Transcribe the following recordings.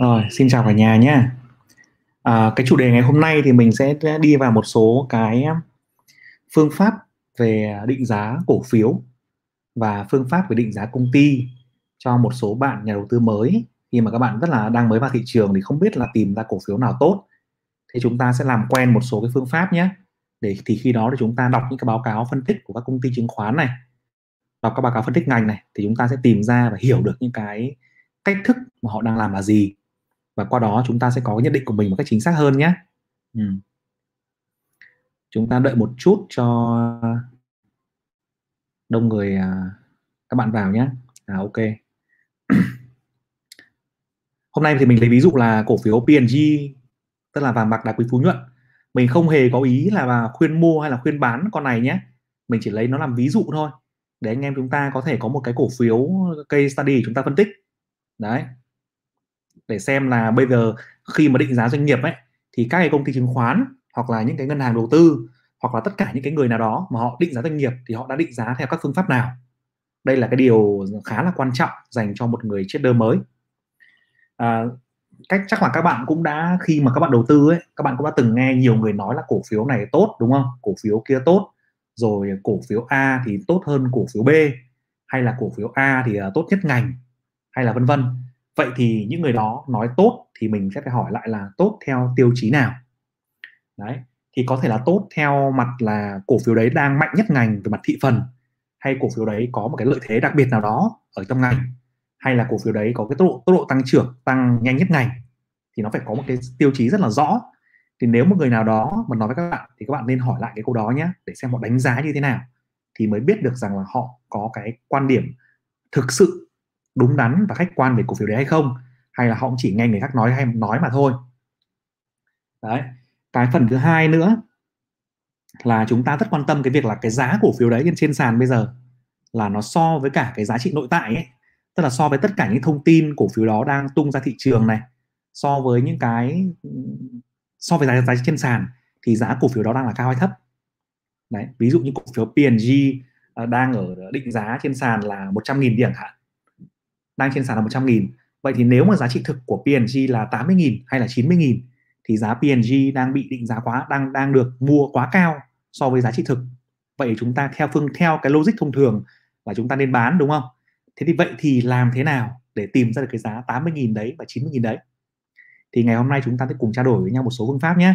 Rồi, xin chào cả nhà nhé. À, cái chủ đề ngày hôm nay thì mình sẽ đi vào một số cái um, phương pháp về định giá cổ phiếu và phương pháp về định giá công ty cho một số bạn nhà đầu tư mới. Khi mà các bạn rất là đang mới vào thị trường thì không biết là tìm ra cổ phiếu nào tốt. Thì chúng ta sẽ làm quen một số cái phương pháp nhé. Để thì khi đó thì chúng ta đọc những cái báo cáo phân tích của các công ty chứng khoán này đọc các báo cáo phân tích ngành này thì chúng ta sẽ tìm ra và hiểu được những cái cách thức mà họ đang làm là gì và qua đó chúng ta sẽ có nhận định của mình một cách chính xác hơn nhé. Ừ. chúng ta đợi một chút cho đông người à, các bạn vào nhé. À ok. Hôm nay thì mình lấy ví dụ là cổ phiếu P&G tức là vàng bạc đá quý phú nhuận. Mình không hề có ý là khuyên mua hay là khuyên bán con này nhé. Mình chỉ lấy nó làm ví dụ thôi. Để anh em chúng ta có thể có một cái cổ phiếu case study chúng ta phân tích. Đấy để xem là bây giờ khi mà định giá doanh nghiệp ấy thì các cái công ty chứng khoán hoặc là những cái ngân hàng đầu tư hoặc là tất cả những cái người nào đó mà họ định giá doanh nghiệp thì họ đã định giá theo các phương pháp nào. Đây là cái điều khá là quan trọng dành cho một người trader mới. À, cách chắc là các bạn cũng đã khi mà các bạn đầu tư ấy các bạn cũng đã từng nghe nhiều người nói là cổ phiếu này tốt đúng không? Cổ phiếu kia tốt rồi cổ phiếu A thì tốt hơn cổ phiếu B hay là cổ phiếu A thì à, tốt nhất ngành hay là vân vân vậy thì những người đó nói tốt thì mình sẽ phải hỏi lại là tốt theo tiêu chí nào? Đấy, thì có thể là tốt theo mặt là cổ phiếu đấy đang mạnh nhất ngành về mặt thị phần, hay cổ phiếu đấy có một cái lợi thế đặc biệt nào đó ở trong ngành, hay là cổ phiếu đấy có cái tốc độ tốc độ tăng trưởng, tăng nhanh nhất ngành, thì nó phải có một cái tiêu chí rất là rõ. Thì nếu một người nào đó mà nói với các bạn, thì các bạn nên hỏi lại cái câu đó nhé để xem họ đánh giá như thế nào, thì mới biết được rằng là họ có cái quan điểm thực sự đúng đắn và khách quan về cổ phiếu đấy hay không, hay là họ chỉ nghe người khác nói hay nói mà thôi. Đấy, cái phần thứ hai nữa là chúng ta rất quan tâm cái việc là cái giá cổ phiếu đấy trên sàn bây giờ là nó so với cả cái giá trị nội tại ấy. Tức là so với tất cả những thông tin cổ phiếu đó đang tung ra thị trường này, so với những cái, so với giá giá trên sàn thì giá cổ phiếu đó đang là cao hay thấp. Đấy, ví dụ như cổ phiếu P&G ờ, đang ở định giá trên sàn là 100.000 điểm hạn đang trên sàn là 100 nghìn. Vậy thì nếu mà giá trị thực của P&G là 80 nghìn hay là 90 nghìn thì giá P&G đang bị định giá quá đang đang được mua quá cao so với giá trị thực. Vậy chúng ta theo phương theo cái logic thông thường là chúng ta nên bán đúng không? Thế thì vậy thì làm thế nào để tìm ra được cái giá 80 nghìn đấy và 90 nghìn đấy? Thì ngày hôm nay chúng ta sẽ cùng trao đổi với nhau một số phương pháp nhé.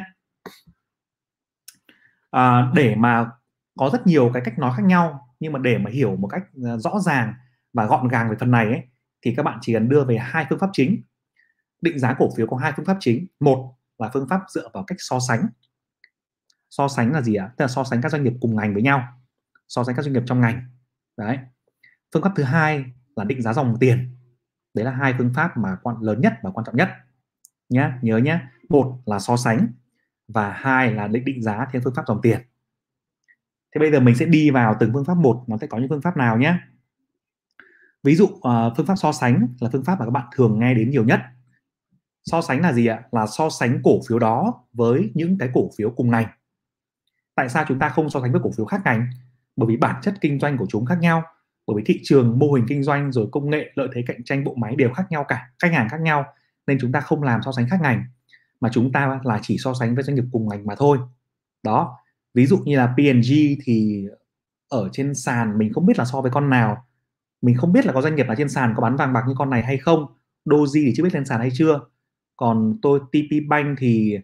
À, để mà có rất nhiều cái cách nói khác nhau nhưng mà để mà hiểu một cách à, rõ ràng và gọn gàng về phần này ấy, thì các bạn chỉ cần đưa về hai phương pháp chính. Định giá cổ phiếu có hai phương pháp chính. Một là phương pháp dựa vào cách so sánh. So sánh là gì ạ? Tức là so sánh các doanh nghiệp cùng ngành với nhau. So sánh các doanh nghiệp trong ngành. Đấy. Phương pháp thứ hai là định giá dòng tiền. Đấy là hai phương pháp mà quan, lớn nhất và quan trọng nhất. Nhá, nhớ nhá. Một là so sánh và hai là định định giá theo phương pháp dòng tiền. Thế bây giờ mình sẽ đi vào từng phương pháp một. Nó sẽ có những phương pháp nào nhé ví dụ uh, phương pháp so sánh là phương pháp mà các bạn thường nghe đến nhiều nhất. So sánh là gì ạ? Là so sánh cổ phiếu đó với những cái cổ phiếu cùng ngành. Tại sao chúng ta không so sánh với cổ phiếu khác ngành? Bởi vì bản chất kinh doanh của chúng khác nhau bởi vì thị trường mô hình kinh doanh rồi công nghệ lợi thế cạnh tranh bộ máy đều khác nhau cả khách hàng khác nhau nên chúng ta không làm so sánh khác ngành mà chúng ta là chỉ so sánh với doanh nghiệp cùng ngành mà thôi. Đó ví dụ như là P&G thì ở trên sàn mình không biết là so với con nào mình không biết là có doanh nghiệp nào trên sàn có bán vàng bạc như con này hay không. Doji thì chưa biết lên sàn hay chưa. Còn tôi TP Bank thì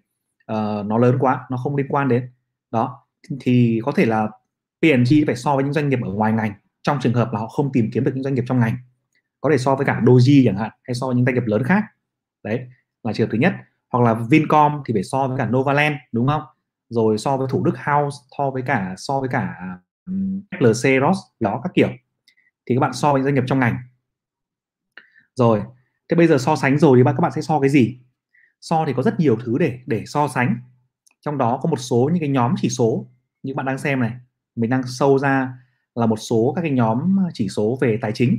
uh, nó lớn quá nó không liên quan đến. Đó thì có thể là png phải so với những doanh nghiệp ở ngoài ngành trong trường hợp là họ không tìm kiếm được những doanh nghiệp trong ngành. Có thể so với cả Doji chẳng hạn hay so với những doanh nghiệp lớn khác. Đấy là trường hợp thứ nhất. Hoặc là Vincom thì phải so với cả Novaland đúng không? Rồi so với Thủ Đức House so với cả so với cả um, FLC Ross đó các kiểu thì các bạn so với doanh nghiệp trong ngành. Rồi, thế bây giờ so sánh rồi thì các bạn sẽ so cái gì? So thì có rất nhiều thứ để để so sánh. Trong đó có một số những cái nhóm chỉ số như bạn đang xem này. Mình đang sâu ra là một số các cái nhóm chỉ số về tài chính.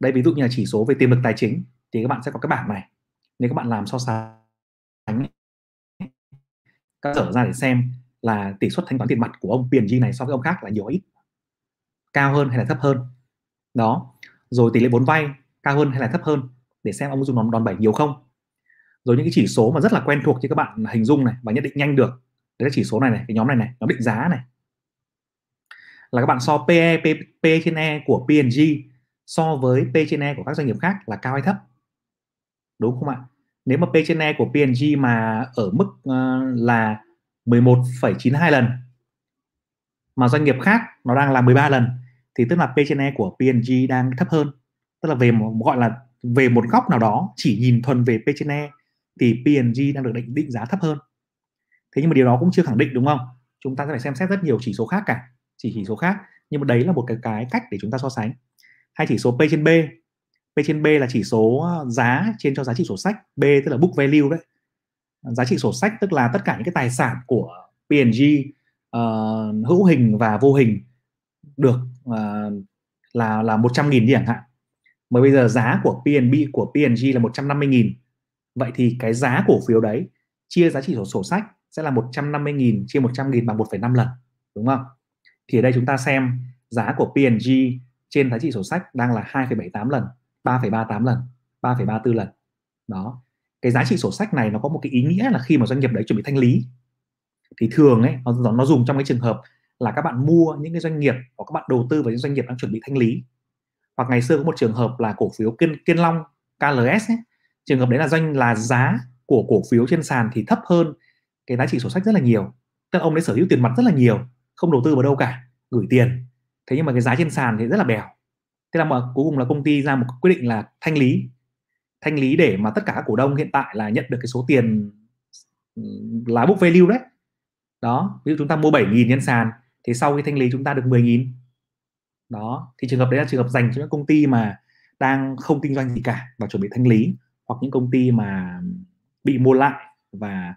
Đây, ví dụ như là chỉ số về tiềm lực tài chính thì các bạn sẽ có cái bảng này. Nếu các bạn làm so sánh, các dở ra để xem là tỷ suất thanh toán tiền mặt của ông P&G này so với ông khác là nhiều ít? Cao hơn hay là thấp hơn? Đó. Rồi tỷ lệ vốn vay cao hơn hay là thấp hơn để xem ông dùng đòn đòn bẩy nhiều không? Rồi những cái chỉ số mà rất là quen thuộc cho các bạn hình dung này và nhận định nhanh được. Đấy là chỉ số này này cái nhóm này này nhóm định giá này. Là các bạn so PE P, P trên E của P&G so với P trên E của các doanh nghiệp khác là cao hay thấp? Đúng không ạ? Nếu mà P trên E của P&G mà ở mức uh, là 11,92 lần mà doanh nghiệp khác nó đang là 13 lần thì tức là P trên E của P&G đang thấp hơn. Tức là về một, gọi là về một góc nào đó chỉ nhìn thuần về P trên E thì P&G đang được định định giá thấp hơn. Thế nhưng mà điều đó cũng chưa khẳng định đúng không? Chúng ta sẽ phải xem xét rất nhiều chỉ số khác cả chỉ chỉ số khác. Nhưng mà đấy là một cái cái cách để chúng ta so sánh. Hai chỉ số P trên B P trên B là chỉ số ờ, giá trên cho giá trị sổ sách B tức là book value đấy. Giá trị sổ sách tức là tất cả những cái tài sản của P&G uh, ờ, hữu hình và vô hình được uh, là là 100 nghìn đi chẳng hạn. Mà bây giờ giá của PNB của PNG là 150 nghìn. Vậy thì cái giá cổ phiếu đấy chia giá trị sổ, sổ sách sẽ là 150 nghìn chia 100 nghìn bằng 1,5 lần đúng không? Thì ở đây chúng ta xem giá của PNG trên giá trị sổ sách đang là 2,78 lần 3,38 lần 3,34 lần. Đó. Cái giá trị sổ sách này nó có một cái ý nghĩa là khi mà doanh nghiệp đấy chuẩn bị thanh lý thì thường ấy nó, nó dùng trong cái trường hợp là các bạn mua những cái doanh nghiệp hoặc các bạn đầu tư vào những doanh nghiệp đang chuẩn bị thanh lý. Hoặc ngày xưa có một trường hợp là cổ phiếu kiên kiên long KLS ấy, trường hợp đấy là doanh là giá của cổ phiếu trên sàn thì thấp hơn cái giá trị sổ sách rất là nhiều. Tức là ông ấy sở hữu tiền mặt rất là nhiều không đầu tư vào đâu cả gửi tiền. Thế nhưng mà cái giá trên sàn thì rất là bèo. Thế là mà cuối cùng là công ty ra một quyết định là thanh lý. Thanh lý để mà tất cả các cổ đông hiện tại là nhận được cái số tiền ừ, là book value đấy. Đó ví dụ chúng ta mua 7.000 nhân sàn thì sau khi thanh lý chúng ta được 10.000 đó thì trường hợp đấy là trường hợp dành cho những công ty mà đang không kinh doanh gì cả và chuẩn bị thanh lý hoặc những công ty mà bị mua lại và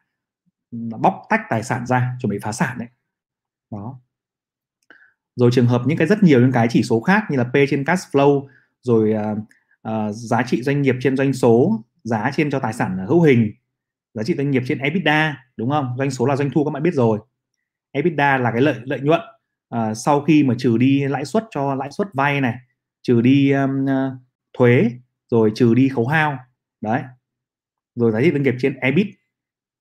ừ, bóc tách tài sản ra chuẩn bị phá sản đấy đó. Rồi trường hợp những cái rất nhiều những cái chỉ số khác như là P trên cash flow rồi uh, uh, giá trị doanh nghiệp trên doanh số giá trên cho tài sản hữu hình giá trị doanh nghiệp trên EBITDA đúng không? Doanh số là doanh thu các bạn biết rồi. EBITDA là cái lợi lợi nhuận. Uh, sau khi mà trừ đi lãi suất cho lãi suất vay này trừ đi um, uh, thuế rồi trừ đi khấu hao đấy. Rồi giá trị doanh nghiệp trên EBIT.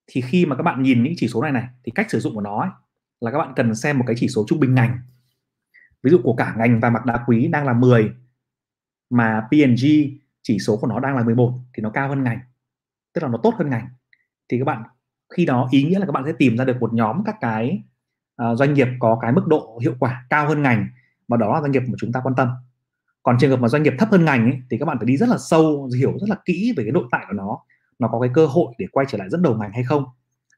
Thì khi mà các bạn nhìn những chỉ số này này thì cách sử dụng của nó ấy, là các bạn cần xem một cái chỉ số trung bình ngành. Ví dụ của cả ngành vàng bạc đá quý đang là 10 mà P&G chỉ số của nó đang là 11 thì nó cao hơn ngành tức là nó tốt hơn ngành. Thì các bạn khi đó ý nghĩa là các bạn sẽ tìm ra được một nhóm các cái uh, doanh nghiệp có cái mức độ hiệu quả cao hơn ngành và đó là doanh nghiệp mà chúng ta quan tâm. Còn trường hợp mà doanh nghiệp thấp hơn ngành ấy, thì các bạn phải đi rất là sâu hiểu rất là kỹ về cái nội tại của nó. Nó có cái cơ hội để quay trở lại dẫn đầu ngành hay không.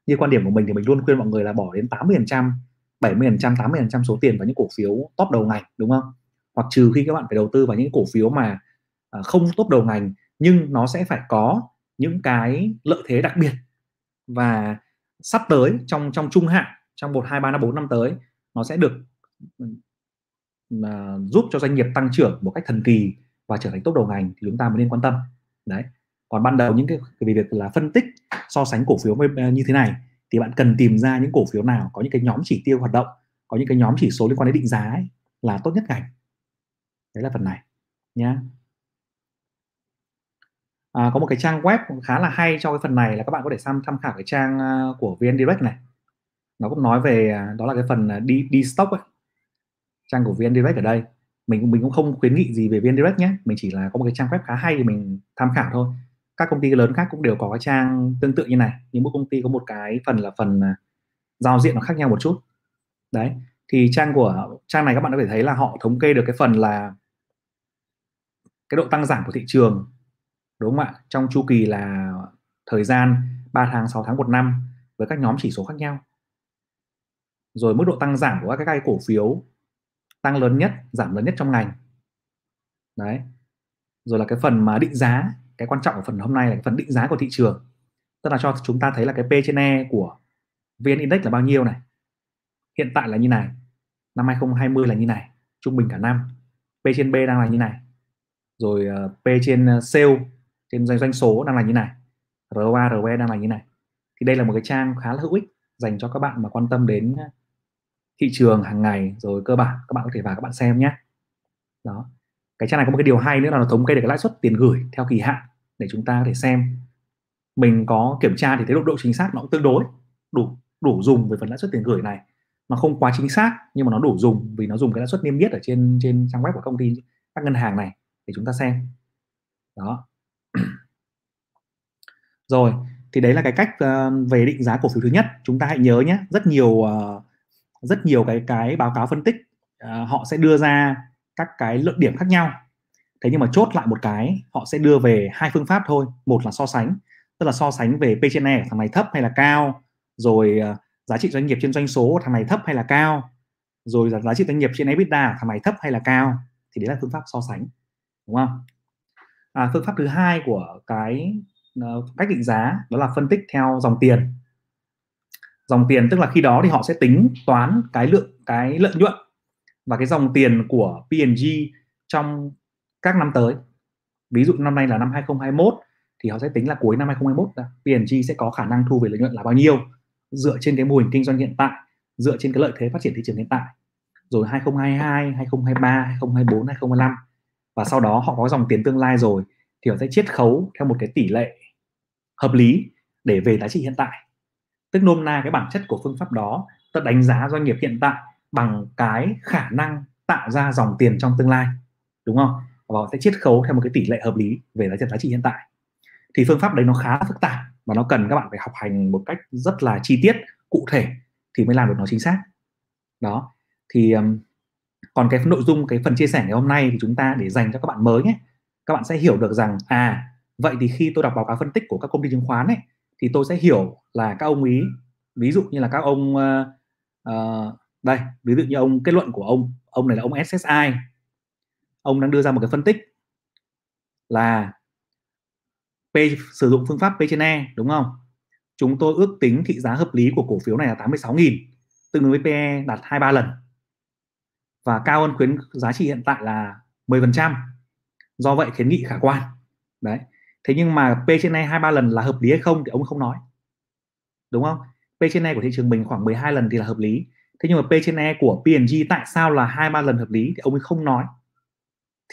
Như quan điểm của mình thì mình luôn khuyên mọi người là bỏ đến 80 phần trăm 70 phần trăm 80 phần trăm số tiền vào những cổ phiếu top đầu ngành đúng không? Hoặc trừ khi các bạn phải đầu tư vào những cổ phiếu mà à, không top đầu ngành nhưng nó sẽ phải có những cái lợi thế đặc biệt và sắp tới trong trong trung hạn trong một hai ba năm bốn năm tới nó sẽ được uh, giúp cho doanh nghiệp tăng trưởng một cách thần kỳ và trở thành tốt đầu ngành thì chúng ta mới nên quan tâm. Đấy. Còn ban đầu những cái về việc là phân tích so sánh cổ phiếu như thế này thì bạn cần tìm ra những cổ phiếu nào có những cái nhóm chỉ tiêu hoạt động có những cái nhóm chỉ số liên quan đến định giá ấy, là tốt nhất ngành. Đấy là phần này nhá. À, có một cái trang web khá là hay cho cái phần này là các bạn có thể tham tham khảo cái trang à, của VN Direct này nó cũng nói về à, đó là cái phần à, đi đi stock ấy. trang của VN Direct ở đây. Mình mình cũng không khuyến nghị gì về VN Direct nhé. Mình chỉ là có một cái trang web khá hay thì mình tham khảo thôi. Các công ty lớn khác cũng đều có cái trang tương tự như này, nhưng mỗi công ty có một cái phần là phần à, giao diện nó khác nhau một chút. Đấy, thì trang của, trang này các bạn có thể thấy là họ thống kê được cái phần là cái độ tăng giảm của thị trường, đúng không ạ? Trong chu kỳ là thời gian 3 tháng 6 tháng, một năm với các nhóm chỉ số khác nhau rồi mức độ tăng giảm của các cái cổ phiếu tăng lớn nhất, giảm lớn nhất trong ngành. Đấy. Rồi là cái phần mà định giá, cái quan trọng của phần hôm nay là cái phần định giá của thị trường. Tức là cho chúng ta thấy là cái P trên E của VN Index là bao nhiêu này. Hiện tại là như này. Năm 2020 là như này. Trung bình cả năm. P trên B đang là như này. Rồi ờ, P trên ờ, sale, trên doanh doanh số đang là như này. ROA ROE đang là như này. Thì đây là một cái trang khá là hữu ích dành cho các bạn mà quan tâm đến thị trường hàng ngày rồi cơ bản các bạn có thể vào các bạn xem nhé. Đó. Cái trang này có một cái điều hay nữa là nó thống kê được cái lãi suất tiền gửi theo kỳ hạn để chúng ta có thể xem. Mình có kiểm tra thì thấy độ độ chính xác nó cũng tương đối đủ đủ dùng về phần lãi suất tiền gửi này. Nó không quá chính xác nhưng mà nó đủ dùng vì nó dùng cái lãi suất niêm yết ở trên trên trang web của công ty các ngân hàng này để chúng ta xem. Đó. Rồi thì đấy là cái cách ờ, về định giá cổ phiếu thứ nhất. Chúng ta hãy nhớ nhé rất nhiều uh, rất nhiều cái cái báo cáo phân tích uh, họ sẽ đưa ra các cái luận điểm khác nhau. Thế nhưng mà chốt lại một cái họ sẽ đưa về hai phương pháp thôi. Một là so sánh tức là so sánh về P/E E thằng này thấp hay là cao rồi uh, giá trị doanh nghiệp trên doanh số thằng này thấp hay là cao rồi là giá trị doanh nghiệp trên EBITDA thằng này thấp hay là cao. Thì đấy là phương pháp so sánh đúng không? À, phương pháp thứ hai của cái uh, cách định giá đó là phân tích theo dòng tiền dòng tiền tức là khi đó thì họ sẽ tính toán cái lượng, cái lợi nhuận và cái dòng tiền của P&G trong các năm tới. Ví dụ năm nay là năm 2021 thì họ sẽ tính là cuối năm 2021 P&G sẽ có khả năng thu về lợi nhuận là bao nhiêu? Dựa trên cái mô hình kinh doanh hiện tại, dựa trên cái lợi thế phát triển thị trường hiện tại. Rồi 2022 2023 2024 2025 và sau đó họ có dòng tiền tương lai rồi thì họ sẽ chiết khấu theo một cái tỷ lệ hợp lý để về giá trị hiện tại tức nôm na cái bản chất của phương pháp đó, ta đánh giá doanh nghiệp hiện tại bằng cái khả năng tạo ra dòng tiền trong tương lai, đúng không? Và họ sẽ chiết khấu theo một cái tỷ lệ hợp lý về giá trị giá trị hiện tại. Thì phương pháp đấy nó khá phức tạp và nó cần các bạn phải học hành một cách rất là chi tiết, cụ thể thì mới làm được nó chính xác. Đó, thì còn cái nội dung, cái phần chia sẻ ngày hôm nay thì chúng ta để dành cho các bạn mới nhé. Các bạn sẽ hiểu được rằng à vậy thì khi tôi đọc báo cáo phân tích của các công ty chứng khoán ấy thì tôi sẽ hiểu là các ông ý ví dụ như là các ông uh, uh, đây ví dụ như ông kết luận của ông ông này là ông SSI ông đang đưa ra một cái phân tích là P sử dụng phương pháp P trên E đúng không? Chúng tôi ước tính thị giá hợp lý của cổ phiếu này là 86.000 tương ứng với PE đạt 23 lần. Và cao hơn khuyến giá trị hiện tại là 10% do vậy khuyến nghị khả quan. Đấy thế nhưng mà P trên E 23 lần là hợp lý hay không thì ông không nói. Đúng không? P trên E của thị trường mình khoảng 12 lần thì là hợp lý. Thế nhưng mà P trên E của P&G tại sao là hai ba lần hợp lý thì ông ấy không nói.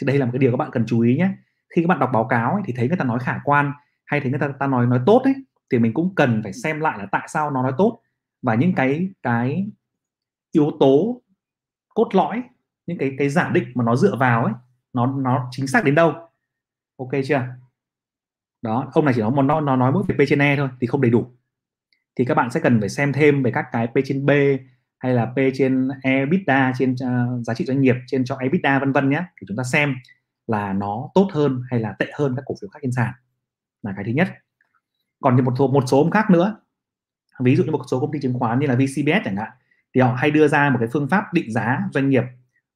Thì đây là một cái điều các bạn cần chú ý nhé. Khi các bạn đọc báo cáo ấy, thì thấy người ta nói khả quan hay thấy người ta ta nói nói tốt ấy thì mình cũng cần phải xem lại là tại sao nó nói tốt. Và những cái cái yếu tố cốt lõi những cái cái giả định mà nó dựa vào ấy nó nó chính xác đến đâu. Ok chưa? Đó ông này chỉ nói một nó nó nói mỗi về p trên e thôi thì không đầy đủ. Thì các bạn sẽ cần phải xem thêm về các cái p trên b hay là p trên EBITDA trên uh, giá trị doanh nghiệp trên cho EBITDA vân vân nhé thì chúng ta xem là nó tốt hơn hay là tệ hơn các cổ phiếu khác trên sàn. Là cái thứ nhất. Còn như một số một số ông khác nữa. Ví dụ như một số công ty chứng khoán như là VCBS chẳng hạn thì họ hay đưa ra một cái phương pháp định giá doanh nghiệp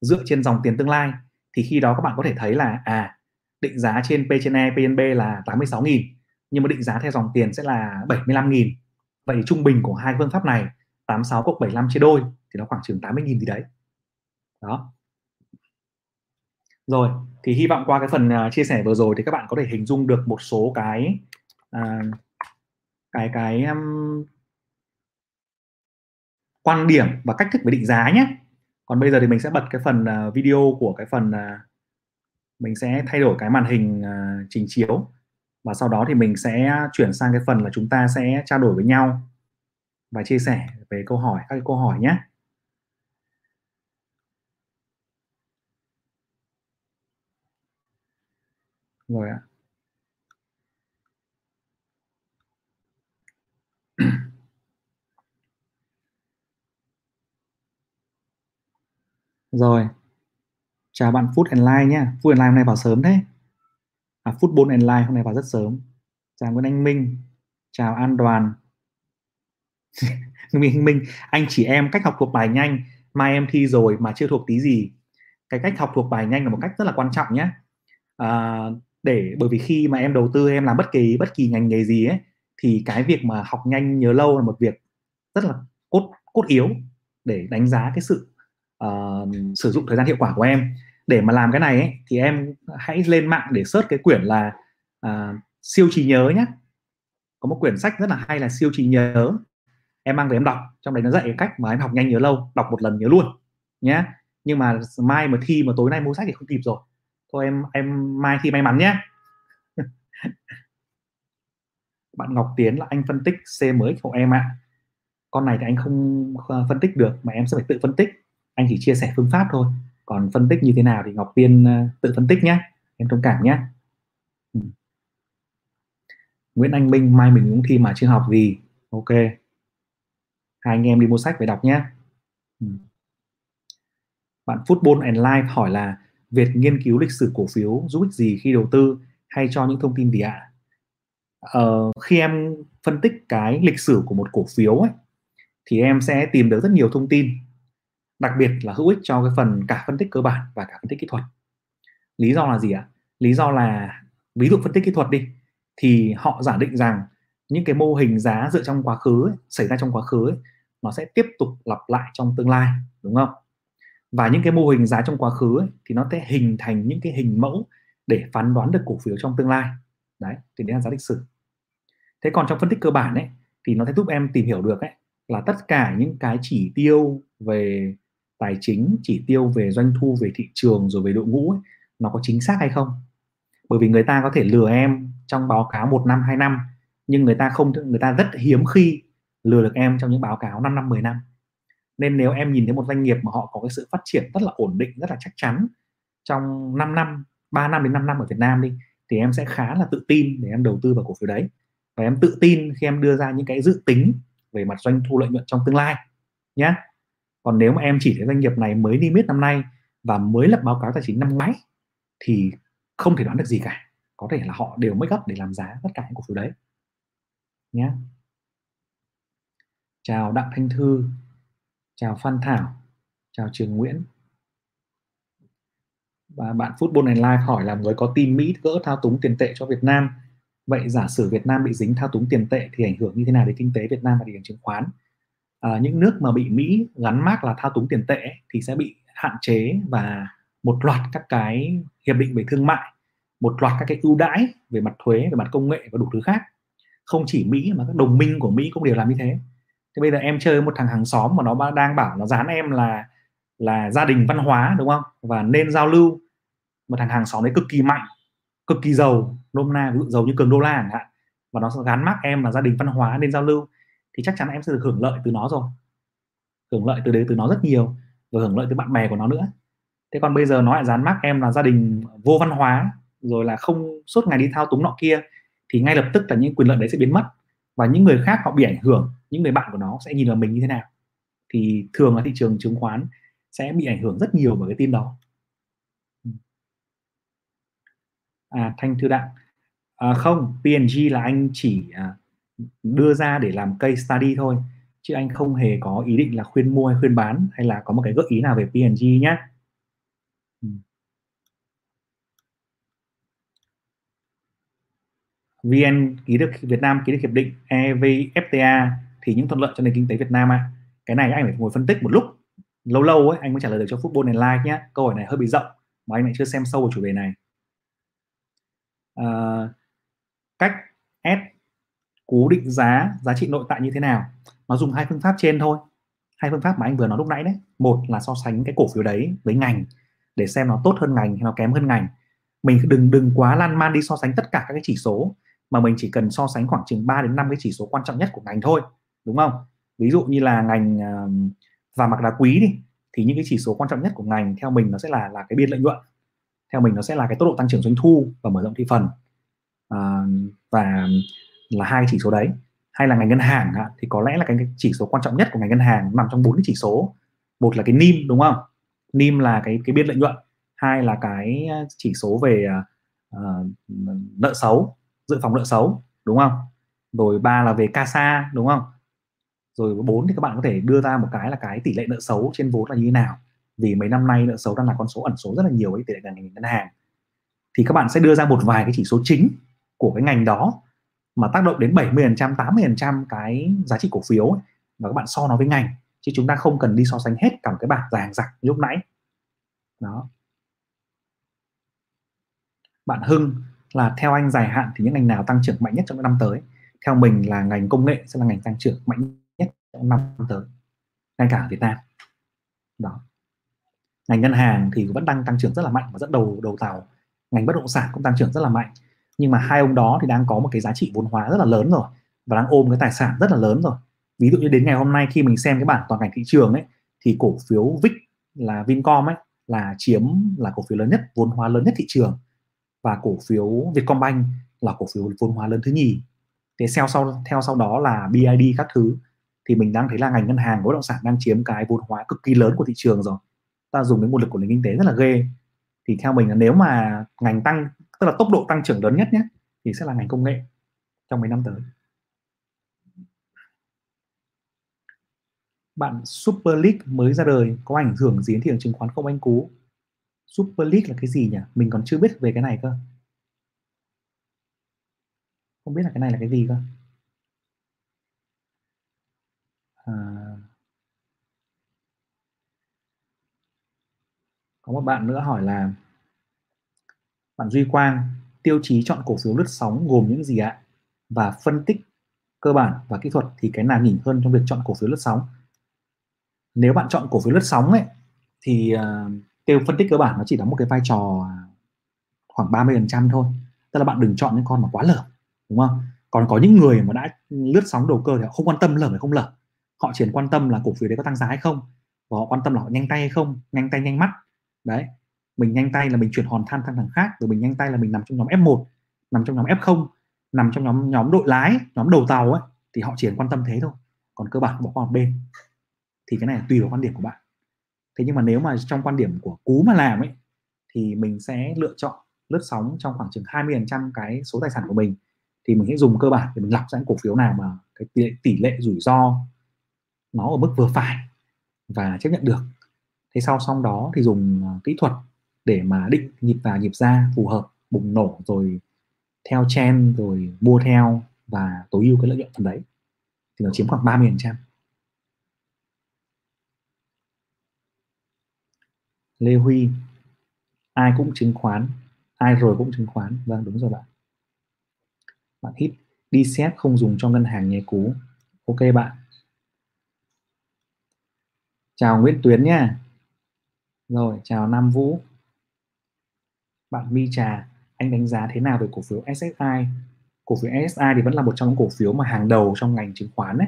dựa trên dòng tiền tương lai. Thì khi đó các bạn có thể thấy là à định giá trên P trên E, P trên B là 86.000 nhưng mà định giá theo dòng tiền sẽ là 75.000 vậy trung bình của hai phương pháp này 86 cộng 75 chia đôi thì nó khoảng chừng 80.000 gì đấy. Đó. Rồi thì hy vọng qua cái phần uh, chia sẻ vừa rồi thì các bạn có thể hình dung được một số cái uh, cái cái um, quan điểm và cách thức về định giá nhé. Còn bây giờ thì mình sẽ bật cái phần uh, video của cái phần uh, mình sẽ thay đổi cái màn hình uh, trình chiếu và sau đó thì mình sẽ chuyển sang cái phần là chúng ta sẽ trao đổi với nhau và chia sẻ về câu hỏi các cái câu hỏi nhé. Rồi ạ. Rồi chào bạn Food and Line nhé Food and Line hôm nay vào sớm thế. À, Football and Line hôm nay vào rất sớm. Chào Nguyễn Anh Minh. Chào An Đoàn. Minh Minh anh chỉ em cách học thuộc bài nhanh mai em thi rồi mà chưa thuộc tí gì. Cái cách học thuộc bài nhanh là một cách rất là quan trọng nhé à, để bởi vì khi mà em đầu tư em làm bất kỳ bất kỳ ngành nghề gì ấy thì cái việc mà học nhanh nhớ lâu là một việc rất là cốt cốt yếu để đánh giá cái sự uh, sử dụng thời gian hiệu quả của em. Để mà làm cái này ấy, thì em hãy lên mạng để search cái quyển là uh, siêu trí nhớ nhé có một quyển sách rất là hay là siêu trí nhớ. Em mang về em đọc trong đấy nó dạy cái cách mà em học nhanh nhớ lâu đọc một lần nhớ luôn nhé nhưng mà mai mà thi mà tối nay mua sách thì không kịp rồi. Thôi em em mai thi may mắn nhé bạn Ngọc Tiến là anh phân tích CMX của em ạ. Con này thì anh không ờ, phân tích được mà em sẽ phải tự phân tích anh chỉ chia sẻ phương pháp thôi. Còn phân tích như thế nào thì Ngọc Tiên ờ, tự phân tích nhé em thông cảm nhé ừ. Nguyễn Anh Minh mai mình cũng thi mà chưa học gì. Ok. Hai anh em đi mua sách về đọc nhé ừ. bạn Football and Life hỏi là Việt nghiên cứu lịch sử cổ phiếu giúp ích gì khi đầu tư hay cho những thông tin gì ạ? Ờ, khi em phân tích cái lịch sử của một cổ phiếu ấy, thì em sẽ tìm được rất nhiều thông tin đặc biệt là hữu ích cho cái phần cả phân tích cơ bản và cả phân tích kỹ thuật. Lý do là gì ạ? Lý do là ví dụ phân tích kỹ thuật đi thì họ giả định rằng những cái mô hình giá dựa trong quá khứ ấy, xảy ra trong quá khứ ấy, nó sẽ tiếp tục lặp lại trong tương lai đúng không? Và những cái mô hình giá trong quá khứ ấy, thì nó sẽ hình thành những cái hình mẫu để phán đoán được cổ phiếu trong tương lai. Đấy thì đấy là giá lịch sử. Thế còn trong phân tích cơ bản ấy thì nó sẽ giúp em tìm hiểu được ấy là tất cả những cái chỉ tiêu về tài chính chỉ tiêu về doanh thu về thị trường rồi về đội ngũ ấy, nó có chính xác hay không? Bởi vì người ta có thể lừa em trong báo cáo một năm hai năm nhưng người ta không người ta rất hiếm khi lừa được em trong những báo cáo 5 năm 10 năm. Nên nếu em nhìn thấy một doanh nghiệp mà họ có cái sự phát triển rất là ổn định rất là chắc chắn trong 5 năm 3 năm đến 5 năm ở Việt Nam đi thì em sẽ khá là tự tin để em đầu tư vào cổ phiếu đấy. Và em tự tin khi em đưa ra những cái dự tính về mặt doanh thu lợi nhuận trong tương lai nhé còn nếu mà em chỉ thấy doanh nghiệp này mới niêm yết năm nay và mới lập báo cáo tài chính năm ngoái thì không thể đoán được gì cả. Có thể là họ đều make up để làm giá tất cả những cổ phiếu đấy. Nhé chào đặng thanh thư. Chào phan thảo. Chào trường nguyễn. Và bạn Football and Life hỏi là người có tin Mỹ gỡ thao túng tiền tệ cho Việt Nam. Vậy giả sử Việt Nam bị dính thao túng tiền tệ thì ảnh hưởng như thế nào đến kinh tế Việt Nam và thị trường chứng khoán? À, những nước mà bị Mỹ gắn mác là thao túng tiền tệ thì sẽ bị hạn chế và một loạt các cái hiệp định về thương mại một loạt các cái ưu đãi về mặt thuế về mặt công nghệ và đủ thứ khác. Không chỉ Mỹ mà các đồng minh của Mỹ cũng đều làm như thế. Thế bây giờ em chơi một thằng hàng xóm mà nó đang bảo nó dán em là là gia đình văn hóa đúng không? Và nên giao lưu. Một thằng hàng xóm đấy cực kỳ mạnh cực kỳ giàu nôm na ví dụ giàu như cường đô la chẳng hạn. Và nó sẽ gắn mác em là gia đình văn hóa nên giao lưu thì chắc chắn em sẽ được hưởng lợi từ nó rồi. Hưởng lợi từ đấy từ nó rất nhiều và hưởng lợi từ bạn bè của nó nữa. Thế còn bây giờ nó lại dán mác em là gia đình vô văn hóa rồi là không suốt ngày đi thao túng nọ kia thì ngay lập tức là những quyền lợi đấy sẽ biến mất và những người khác họ bị ảnh hưởng những người bạn của nó sẽ nhìn vào mình như thế nào. Thì thường là thị trường chứng khoán sẽ bị ảnh hưởng rất nhiều bởi cái tin đó. À thanh thư đặng. À, không png là anh chỉ à, đưa ra để làm case study thôi chứ anh không hề có ý định là khuyên mua hay khuyên bán hay là có một cái gợi ý nào về P&G nhé. Ừ. VN ký được Việt Nam ký được hiệp định EVFTA thì những thuận lợi cho nền kinh tế Việt Nam ạ. À. Cái này anh phải ngồi phân tích một lúc lâu lâu ấy anh mới trả lời được cho Football này like nhé. Câu hỏi này hơi bị rộng mà anh lại chưa xem sâu vào chủ đề này. À, cách S cố định giá giá trị nội tại như thế nào. Nó dùng hai phương pháp trên thôi. Hai phương pháp mà anh vừa nói lúc nãy đấy. Một là so sánh cái cổ phiếu đấy với ngành để xem nó tốt hơn ngành hay nó kém hơn ngành. Mình đừng đừng quá lan man đi so sánh tất cả các cái chỉ số mà mình chỉ cần so sánh khoảng chừng 3 đến 5 cái chỉ số quan trọng nhất của ngành thôi đúng không? Ví dụ như là ngành vàng bạc đá quý đi thì những cái chỉ số quan trọng nhất của ngành theo mình nó sẽ là là cái biên lợi nhuận. Theo mình nó sẽ là cái tốc độ tăng trưởng doanh thu và mở rộng thị phần. À, và là hai chỉ số đấy. Hay là ngành ngân hàng thì có lẽ là cái chỉ số quan trọng nhất của ngành ngân hàng nằm trong bốn cái chỉ số. Một là cái NIM đúng không? NIM là cái cái biên lợi nhuận. Hai là cái ờ, chỉ số về uh, nợ xấu dự phòng nợ xấu đúng không? Rồi ba là về CASA đúng không? Rồi bốn thì các bạn có thể đưa ra một cái là cái tỷ lệ nợ xấu trên vốn là như thế nào. Vì mấy năm nay nợ xấu đang là con số ẩn số rất là nhiều ấy tỷ lệ ngành ngân hàng. Thì các bạn sẽ đưa ra một vài cái chỉ số chính của cái ngành đó mà tác động đến 70% 80% cái giá trị cổ phiếu ấy, và các bạn so nó với ngành chứ chúng ta không cần đi so sánh hết cả một cái bảng ràng rặc lúc nãy. Đó. Bạn Hưng là theo anh dài hạn thì những ngành nào tăng trưởng mạnh nhất trong năm tới? Theo mình là ngành công nghệ sẽ là ngành tăng trưởng mạnh nhất trong năm tới ngay cả ở Việt Nam. Đó. Ngành ngân hàng thì vẫn đang tăng trưởng rất là mạnh và dẫn đầu đầu tàu. Ngành bất động sản cũng tăng trưởng rất là mạnh nhưng mà hai ông đó thì đang có một cái giá trị vốn hóa rất là lớn rồi và đang ôm cái tài sản rất là lớn rồi. Ví dụ như đến ngày hôm nay khi mình xem cái bản toàn cảnh thị trường ấy, thì cổ phiếu VIX là Vincom ấy, là chiếm, là cổ phiếu lớn nhất, vốn hóa lớn nhất thị trường. Và cổ phiếu Vietcombank là cổ phiếu vốn hóa lớn thứ nhì. Thế theo sau theo sau đó là BID các thứ. Thì mình đang thấy là ngành ngân hàng, bất động sản đang chiếm cái vốn hóa cực kỳ lớn của thị trường rồi. Ta dùng cái nguồn lực của nền kinh tế rất là ghê. Thì theo mình là nếu mà ngành tăng tức là tốc độ tăng trưởng lớn nhất nhé, thì sẽ là ngành công nghệ trong mấy năm tới. Bạn Super League mới ra đời có ảnh hưởng gì đến thị trường chứng khoán không anh Cú? Super League là cái gì nhỉ? Mình còn chưa biết về cái này cơ. Không biết là cái này là cái gì cơ. À... có một bạn nữa hỏi là bạn Duy Quang tiêu chí chọn cổ phiếu lướt sóng gồm những gì ạ? Và phân tích cơ bản và kỹ thuật thì cái nào nhỉnh hơn trong việc chọn cổ phiếu lướt sóng? Nếu bạn chọn cổ phiếu lướt sóng ấy thì uh, tiêu phân tích cơ bản nó chỉ đóng một cái vai trò khoảng 30% thôi. Tức là bạn đừng chọn những con mà quá lở đúng không? Còn có những người mà đã lướt sóng đầu cơ thì họ không quan tâm lở hay không lở. Họ chỉ quan tâm là cổ phiếu đấy có tăng giá hay không và họ quan tâm là họ nhanh tay hay không nhanh tay nhanh mắt. Đấy mình nhanh tay là mình chuyển hòn than sang thằng khác rồi mình nhanh tay là mình nằm trong nhóm F1 nằm trong nhóm F0 nằm trong nhóm nhóm đội lái nhóm đầu tàu ấy thì họ chỉ quan tâm thế thôi. Còn cơ bản bỏ qua một bên thì cái này là tùy vào quan điểm của bạn. Thế nhưng mà nếu mà trong quan điểm của cú mà làm ấy thì mình sẽ lựa chọn lướt sóng trong khoảng chừng 20% cái số tài sản của mình thì mình sẽ dùng cơ bản để mình lọc ra những cổ phiếu nào mà cái tỷ, tỷ lệ rủi ro nó ở mức vừa phải và chấp nhận được. Thế sau xong đó thì dùng à, kỹ thuật để mà định nhịp vào nhịp ra, phù hợp, bùng nổ rồi theo chen rồi mua theo và tối ưu cái lợi nhuận phần đấy. Thì nó chiếm khoảng 30% Lê Huy, ai cũng chứng khoán, ai rồi cũng chứng khoán. Vâng đúng rồi bạn. Bạn hít, đi xét không dùng cho ngân hàng nhé cú. Ok bạn. Chào Nguyễn Tuyến nha. Rồi, chào Nam Vũ bạn Mi Trà, anh đánh giá thế nào về cổ phiếu SSI cổ phiếu SSI thì vẫn là một trong những cổ phiếu mà hàng đầu trong ngành chứng khoán đấy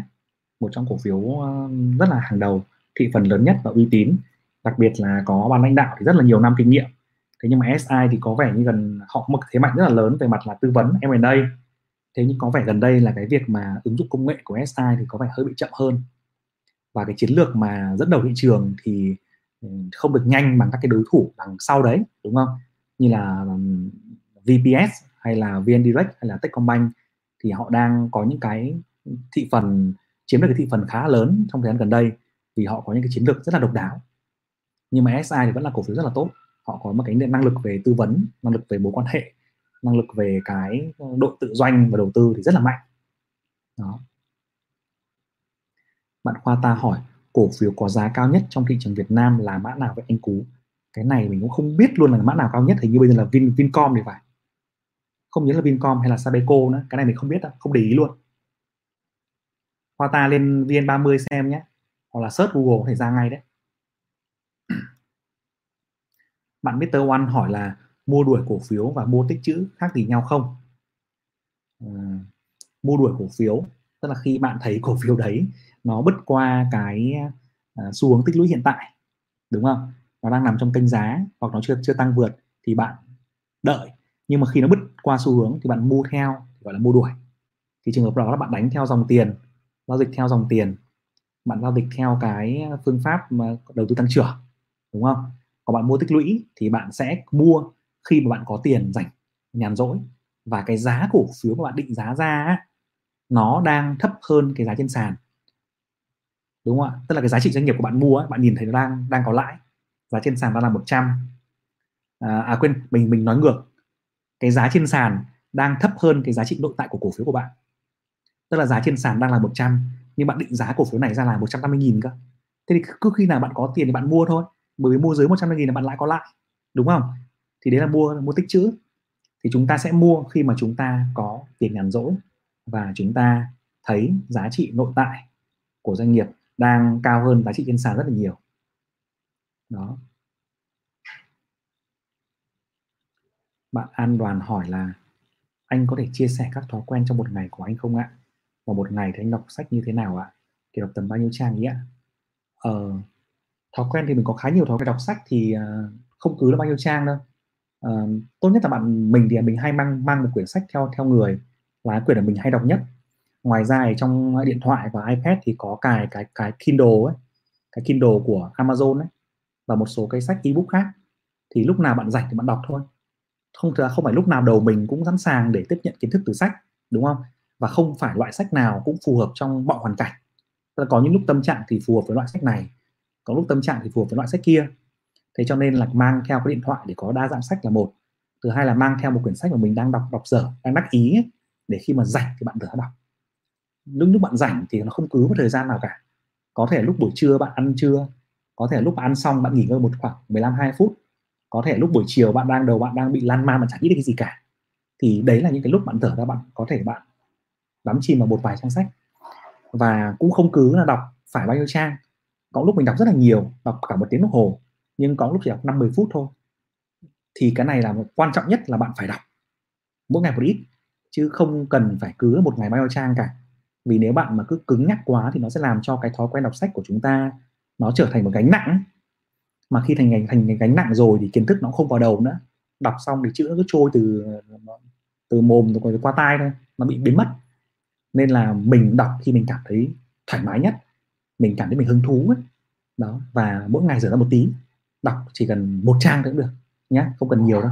một trong cổ phiếu ờ, rất là hàng đầu, thị phần lớn nhất và uy tín. Đặc biệt là có ban lãnh đạo thì rất là nhiều năm kinh nghiệm. Thế nhưng mà SI thì có vẻ như gần, họ mực thế mạnh rất là lớn về mặt là tư vấn M&A thế nhưng có vẻ gần đây là cái việc mà ứng dụng công nghệ của SI thì có vẻ hơi bị chậm hơn. Và cái chiến lược mà dẫn đầu thị trường thì ừ, không được nhanh bằng các cái đối thủ đằng sau đấy, đúng không? Như là VPS hay là VN Direct hay là Techcombank thì họ đang có những cái thị phần, chiếm được cái thị phần khá lớn trong thời gian gần đây vì họ có những cái chiến lược rất là độc đáo. Nhưng mà SI thì vẫn là cổ phiếu rất là tốt. Họ có một cái năng lực về tư vấn, năng lực về mối quan hệ, năng lực về cái ờ, độ tự doanh và đầu tư thì rất là mạnh. Đó. Bạn Khoa ta hỏi, cổ phiếu có giá cao nhất trong thị trường Việt Nam là mã nào vậy anh Cú? Cái này mình cũng không biết luôn là mã nào cao nhất hình như bây giờ là Vin Vincom thì phải. Không nhớ là Vincom hay là Sabeco nữa cái này mình không biết đâu không để ý luôn. Khoa ta lên VN30 xem nhé hoặc là search Google có thể ra ngay đấy. Bạn Mr. One hỏi là mua đuổi cổ phiếu và mua tích chữ khác gì nhau không? À, mua đuổi cổ phiếu tức là khi bạn thấy cổ phiếu đấy nó bứt qua cái à, xu hướng tích lũy hiện tại đúng không? Nó đang nằm trong kênh giá hoặc nó chưa chưa tăng vượt thì bạn đợi. Nhưng mà khi nó bứt qua xu hướng thì bạn mua theo, gọi là mua đuổi. Thì trường hợp đó là bạn đánh theo dòng tiền, giao dịch theo dòng tiền. Bạn giao dịch theo cái phương pháp mà đầu tư tăng trưởng, đúng không? Còn bạn mua tích lũy thì bạn sẽ mua khi mà bạn có tiền dành nhàn rỗi. Và cái giá cổ phiếu mà bạn định giá ra nó đang thấp hơn cái giá trên sàn. Đúng không ạ? Tức là cái giá trị doanh nghiệp của bạn mua bạn nhìn thấy nó đang đang có lãi giá trên sàn đang là 100 à, à quên mình mình nói ngược. Cái giá trên sàn đang thấp hơn cái giá trị nội tại của cổ phiếu của bạn. Tức là giá trên sàn đang là 100 nhưng bạn định giá cổ phiếu này ra là 150 nghìn cơ. Thế thì cứ khi nào bạn có tiền thì bạn mua thôi. Bởi vì mua dưới 150 nghìn là bạn lại có lại đúng không? Thì đấy là mua mua tích chữ. Thì chúng ta sẽ mua khi mà chúng ta có tiền nhàn rỗi và chúng ta thấy giá trị nội tại của doanh nghiệp đang cao hơn giá trị trên sàn rất là nhiều đó. Bạn an đoàn hỏi là anh có thể chia sẻ các thói quen trong một ngày của anh không ạ? Và một ngày thì anh đọc sách như thế nào ạ? Thì đọc tầm bao nhiêu trang ý ạ? Ờ, thói quen thì mình có khá nhiều thói quen đọc sách thì ờ, không cứ là bao nhiêu trang đâu. Ờ, tốt nhất là bạn mình thì mình hay mang mang một quyển sách theo theo người là quyển là mình hay đọc nhất. Ngoài ra thì trong điện thoại và iPad thì có cài cái cái Kindle ấy cái Kindle của Amazon ấy và một số cái sách ebook khác thì lúc nào bạn rảnh thì bạn đọc thôi. Không không phải lúc nào đầu mình cũng sẵn sàng để tiếp nhận kiến thức từ sách đúng không? Và không phải loại sách nào cũng phù hợp trong mọi hoàn cảnh. Có những lúc tâm trạng thì phù hợp với loại sách này có lúc tâm trạng thì phù hợp với loại sách kia. Thế cho nên là mang theo cái điện thoại để có đa dạng sách là một. Thứ hai là mang theo một quyển sách mà mình đang đọc đọc dở đang đắc ý ấy, để khi mà rảnh thì bạn thử đọc. Lúc lúc bạn rảnh thì nó không cứ một thời gian nào cả. Có thể lúc buổi trưa bạn ăn trưa có thể lúc ăn xong bạn nghỉ ngơi một khoảng 15 20 phút. Có thể lúc buổi chiều bạn đang, đầu bạn đang bị lan man mà chẳng nghĩ được cái gì cả. Thì đấy là những cái lúc bạn thở ra bạn có thể bạn đắm chìm vào một vài trang sách. Và cũng không cứ là đọc phải bao nhiêu trang. Có lúc mình đọc rất là nhiều, đọc cả một tiếng đồng hồ, nhưng có lúc chỉ đọc 50 phút thôi. Thì cái này là quan trọng nhất là bạn phải đọc mỗi ngày một ít, chứ không cần phải cứ một ngày bao nhiêu trang cả. Vì nếu bạn mà cứ cứng nhắc quá thì nó sẽ làm cho cái thói quen đọc sách của chúng ta nó trở thành một gánh nặng mà khi thành thành thành gánh nặng rồi thì kiến thức nó không vào đầu nữa đọc xong thì chữ nó cứ trôi từ từ mồm rồi qua tai thôi, nó bị biến mất nên là mình đọc khi mình cảm thấy thoải mái nhất, mình cảm thấy mình hứng thú ấy. đó, và mỗi ngày rửa ra một tí đọc chỉ cần một trang cũng được nhé không cần nhiều đâu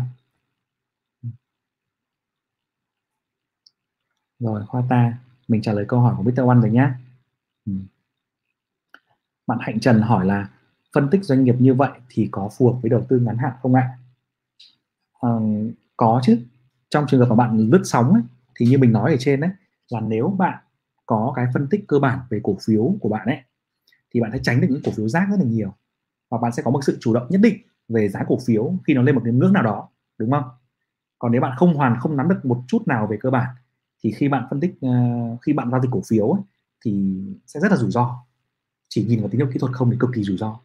rồi, khoa ta, mình trả lời câu hỏi của Mr. One rồi nhé ừ bạn Hạnh Trần hỏi là phân tích doanh nghiệp như vậy thì có phù hợp với đầu tư ngắn hạn không ạ? À, có chứ. Trong trường hợp mà bạn lướt sóng ấy, thì như mình nói ở trên đấy là nếu bạn có cái phân tích cơ bản về cổ phiếu của bạn ấy thì bạn sẽ tránh được những cổ phiếu rác rất là nhiều. Và bạn sẽ có một sự chủ động nhất định về giá cổ phiếu khi nó lên một cái ngưỡng nào đó đúng không? Còn nếu bạn không hoàn không nắm được một chút nào về cơ bản thì khi bạn phân tích uh, khi bạn giao dịch cổ phiếu ấy, thì sẽ rất là rủi ro chỉ nhìn vào tín hiệu kỹ thuật không thì cực kỳ rủi ro.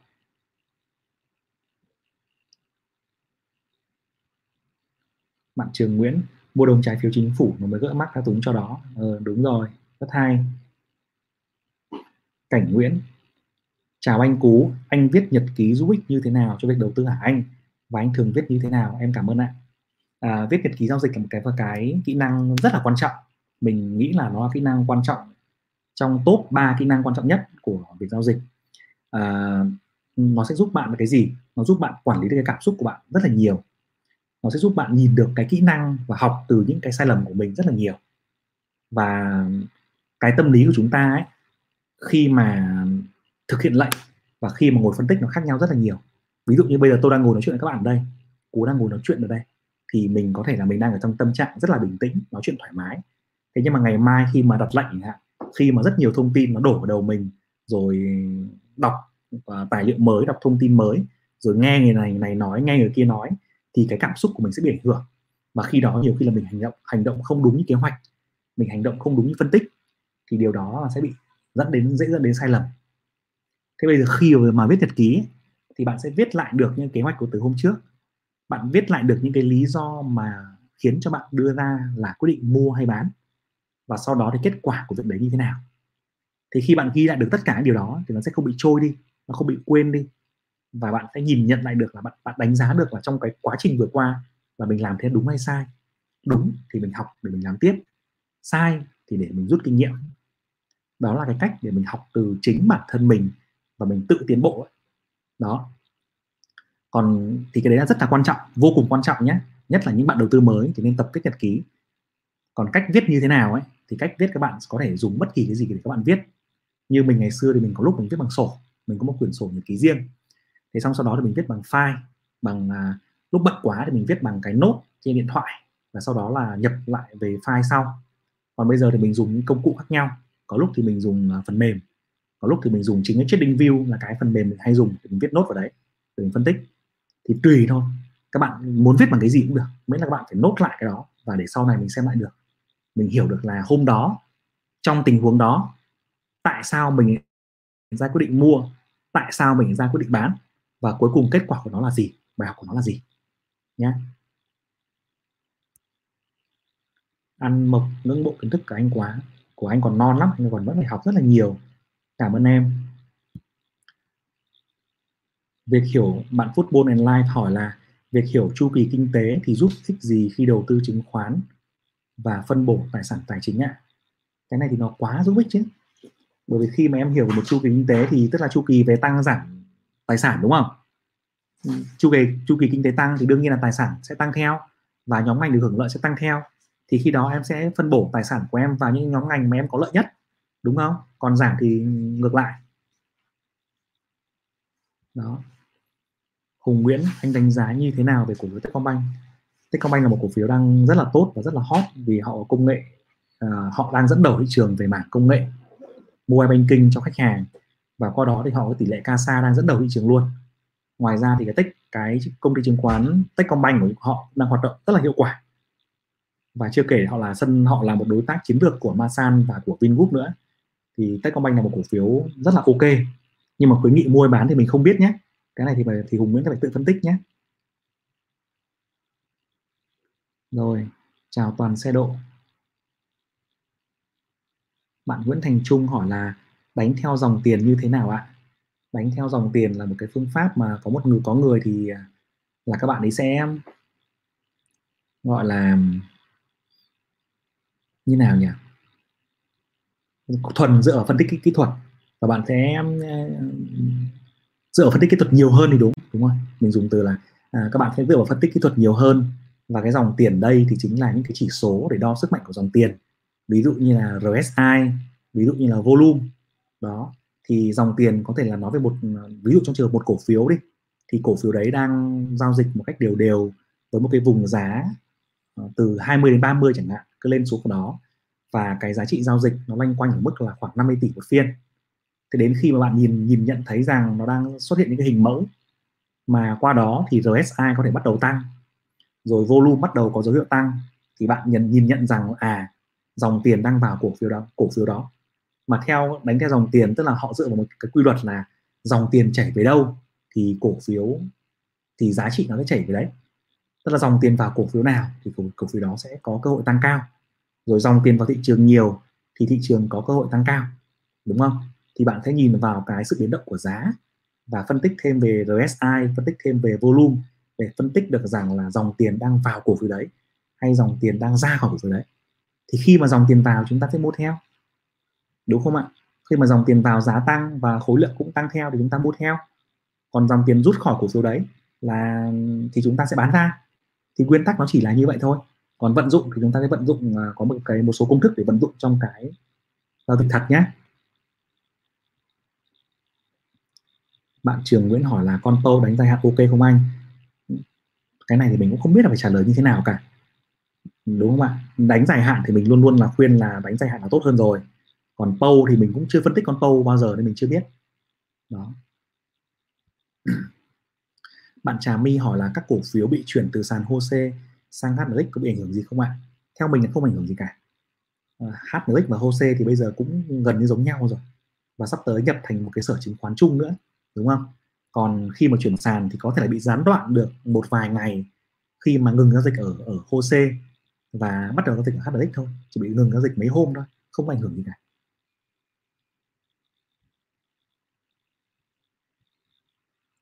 Bạn Trường Nguyễn mua đồng trái phiếu chính phủ nó mới gỡ mắt thao túng cho đó. Ờ, đúng rồi rất hay. Cảnh Nguyễn chào anh Cú anh viết nhật ký giúp ích như thế nào cho việc đầu tư hả anh? Và anh thường viết như thế nào? Em cảm ơn ạ. À, viết nhật ký giao dịch là một cái cái kỹ năng rất là quan trọng. Mình nghĩ là nó là kỹ năng quan trọng trong top 3 kỹ năng quan trọng nhất của việc giao dịch. À, nó sẽ giúp bạn cái gì? Nó giúp bạn quản lý được cái cảm xúc của bạn rất là nhiều. Nó sẽ giúp bạn nhìn được cái kỹ năng và học từ những cái sai lầm của mình rất là nhiều. Và cái tâm lý của chúng ta ấy khi mà thực hiện lệnh và khi mà ngồi phân tích nó khác nhau rất là nhiều. Ví dụ như bây giờ tôi đang ngồi nói chuyện với các bạn ở đây cú đang ngồi nói chuyện ở đây thì mình có thể là mình đang ở trong tâm trạng rất là bình tĩnh nói chuyện thoải mái. Thế nhưng mà ngày mai khi mà đặt lệnh hạn khi mà rất nhiều thông tin nó đổ vào đầu mình rồi đọc uh, tài liệu mới đọc thông tin mới rồi nghe người này người này nói nghe người kia nói thì cái cảm xúc của mình sẽ bị ảnh hưởng. Và khi đó nhiều khi là mình hành động hành động không đúng như kế hoạch mình hành động không đúng như phân tích thì điều đó là sẽ bị dẫn đến dễ dẫn đến sai lầm. Thế bây giờ khi mà viết nhật ký thì bạn sẽ viết lại được những kế hoạch của từ hôm trước. Bạn viết lại được những cái lý do mà khiến cho bạn đưa ra là quyết định mua hay bán và sau đó thì kết quả của việc đấy như thế nào. Thì khi bạn ghi lại được tất cả những điều đó thì nó sẽ không bị trôi đi, nó không bị quên đi. Và bạn sẽ nhìn nhận lại được là bạn bạn đánh giá được là trong cái quá trình vừa qua là mình làm thế đúng hay sai. Đúng thì mình học để mình làm tiếp, sai thì để mình rút kinh nghiệm. Đó là cái cách để mình học từ chính bản thân mình và mình tự tiến bộ ấy. đó. Còn thì cái đấy là rất là quan trọng, vô cùng quan trọng nhé. Nhất là những bạn đầu tư mới thì nên tập viết nhật ký. Còn cách viết như thế nào ấy thì cách viết các bạn có thể dùng bất kỳ cái gì để các bạn viết. Như mình ngày xưa thì mình có lúc mình viết bằng sổ mình có một quyển sổ nhật ký riêng. Thế xong sau đó thì mình viết bằng file bằng à, lúc bận quá thì mình viết bằng cái nốt trên điện thoại và sau đó là nhập lại về file sau. Còn bây giờ thì mình dùng những công cụ khác nhau. Có lúc thì mình dùng à, phần mềm có lúc thì mình dùng chính cái trading view là cái phần mềm mình hay dùng để mình viết nốt vào đấy để mình phân tích. Thì tùy thôi các bạn muốn viết bằng cái gì cũng được miễn là các bạn phải nốt lại cái đó và để sau này mình xem lại được mình hiểu được là hôm đó, trong tình huống đó, tại sao mình ra quyết định mua, tại sao mình ra quyết định bán, và cuối cùng kết quả của nó là gì, bài học của nó là gì nhé ăn mộc, ngưỡng bộ kiến thức của anh quá, của anh còn non lắm, anh còn vẫn phải học rất là nhiều. Cảm ơn em. Việc hiểu bạn football and life hỏi là, việc hiểu chu kỳ kinh tế thì giúp ích gì khi đầu tư chứng khoán? Và phân bổ tài sản tài chính ạ. Cái này thì nó quá giúp ích chứ. Bởi vì khi mà em hiểu một chu kỳ kinh tế thì tức là chu kỳ về tăng giảm tài sản đúng không? Chu kỳ chu kỳ kinh tế tăng thì đương nhiên là tài sản sẽ tăng theo và nhóm ngành được hưởng lợi sẽ tăng theo. Thì khi đó em sẽ phân bổ tài sản của em vào những nhóm ngành mà em có lợi nhất đúng không? Còn giảm thì ngược lại. Đó. Hùng Nguyễn anh đánh giá như thế nào về cổ phiếu Techcombank Techcombank là một cổ phiếu đang rất là tốt và rất là hot vì họ có công nghệ uh, họ đang dẫn đầu thị trường về mảng công nghệ mobile banking cho khách hàng. Và qua đó thì họ có tỷ lệ CASA đang dẫn đầu thị trường luôn. Ngoài ra thì cái tech cái công ty chứng khoán Techcombank của họ đang hoạt động rất là hiệu quả. Và chưa kể họ là sân họ là một đối tác chiến lược của Masan và của Vingroup nữa. Thì Techcombank là một cổ phiếu rất là ok. Nhưng mà khuyến nghị mua bán thì mình không biết nhé. Cái này thì phải thì Hùng Nguyễn phải tự phân tích nhé. Rồi chào toàn xe độ. Bạn Nguyễn Thành Trung hỏi là đánh theo dòng tiền như thế nào ạ? Đánh theo dòng tiền là một cái phương pháp mà có một người có người thì à, là các bạn ấy sẽ gọi là như nào nhỉ? Thuần dựa vào phân tích kỹ thuật. Và bạn sẽ dựa vào phân tích kỹ thuật nhiều hơn thì đúng đúng không? Mình dùng từ là à, các bạn sẽ dựa vào phân tích kỹ thuật nhiều hơn và cái dòng tiền đây thì chính là những cái chỉ số để đo sức mạnh của dòng tiền. Ví dụ như là RSI ví dụ như là volume. Đó, thì dòng tiền có thể là nói về một, ví dụ trong trường hợp một cổ phiếu đi, thì cổ phiếu đấy đang giao dịch một cách đều đều với một cái vùng giá ờ, từ 20 đến 30 chẳng hạn, cứ lên xuống của đó. Và cái giá trị giao dịch nó loanh quanh ở mức là khoảng 50 tỷ một phiên. Thế đến khi mà bạn nhìn nhìn nhận thấy rằng nó đang xuất hiện những cái hình mẫu, mà qua đó thì RSI có thể bắt đầu tăng rồi volume bắt đầu có dấu hiệu tăng thì bạn nhìn nhìn nhận rằng à dòng tiền đang vào cổ phiếu đó cổ phiếu đó. Mà theo đánh theo dòng tiền tức là họ dựa vào một cái quy luật là dòng tiền chảy về đâu thì cổ phiếu thì giá trị nó sẽ chảy về đấy. Tức là dòng tiền vào cổ phiếu nào thì cổ, cổ phiếu đó sẽ có cơ hội tăng cao. Rồi dòng tiền vào thị trường nhiều thì thị trường có cơ hội tăng cao đúng không? Thì bạn sẽ nhìn vào cái sự biến động của giá và phân tích thêm về RSI phân tích thêm về volume để phân tích được rằng là dòng tiền đang vào cổ phiếu đấy, hay dòng tiền đang ra khỏi cổ phiếu đấy. Thì khi mà dòng tiền vào, chúng ta sẽ mua theo. Đúng không ạ? Khi mà dòng tiền vào, giá tăng và khối lượng cũng tăng theo thì chúng ta mua theo. Còn dòng tiền rút khỏi cổ phiếu đấy là, thì chúng ta sẽ bán ra. Thì nguyên tắc nó chỉ là như vậy thôi. Còn vận dụng thì chúng ta sẽ vận dụng à, có một cái, một số công thức để vận dụng trong cái giao dịch thật nhé. Bạn trường Nguyễn hỏi là con tô đánh dài hạn ok không anh? Cái này thì mình cũng không biết là phải trả lời như thế nào cả. Đúng không ạ? Đánh dài hạn thì mình luôn luôn là khuyên là đánh dài hạn là tốt hơn rồi. Còn Pâu thì mình cũng chưa phân tích con Pâu bao giờ nên mình chưa biết. Đó. Bạn Trà My hỏi là các cổ phiếu bị chuyển từ sàn HOSE sang HNX có bị ảnh hưởng gì không ạ? Theo mình là không ảnh hưởng gì cả. À, HNX và HOSE thì bây giờ cũng gần như giống nhau rồi. Và sắp tới nhập thành một cái sở chứng khoán chung nữa, đúng không? Còn khi mà chuyển sàn thì có thể là bị gián đoạn được một vài ngày khi mà ngừng giao dịch ở ở HOSE và bắt đầu giao dịch ở HNX thôi. Chỉ bị ngừng giao dịch mấy hôm thôi không có ảnh hưởng gì cả.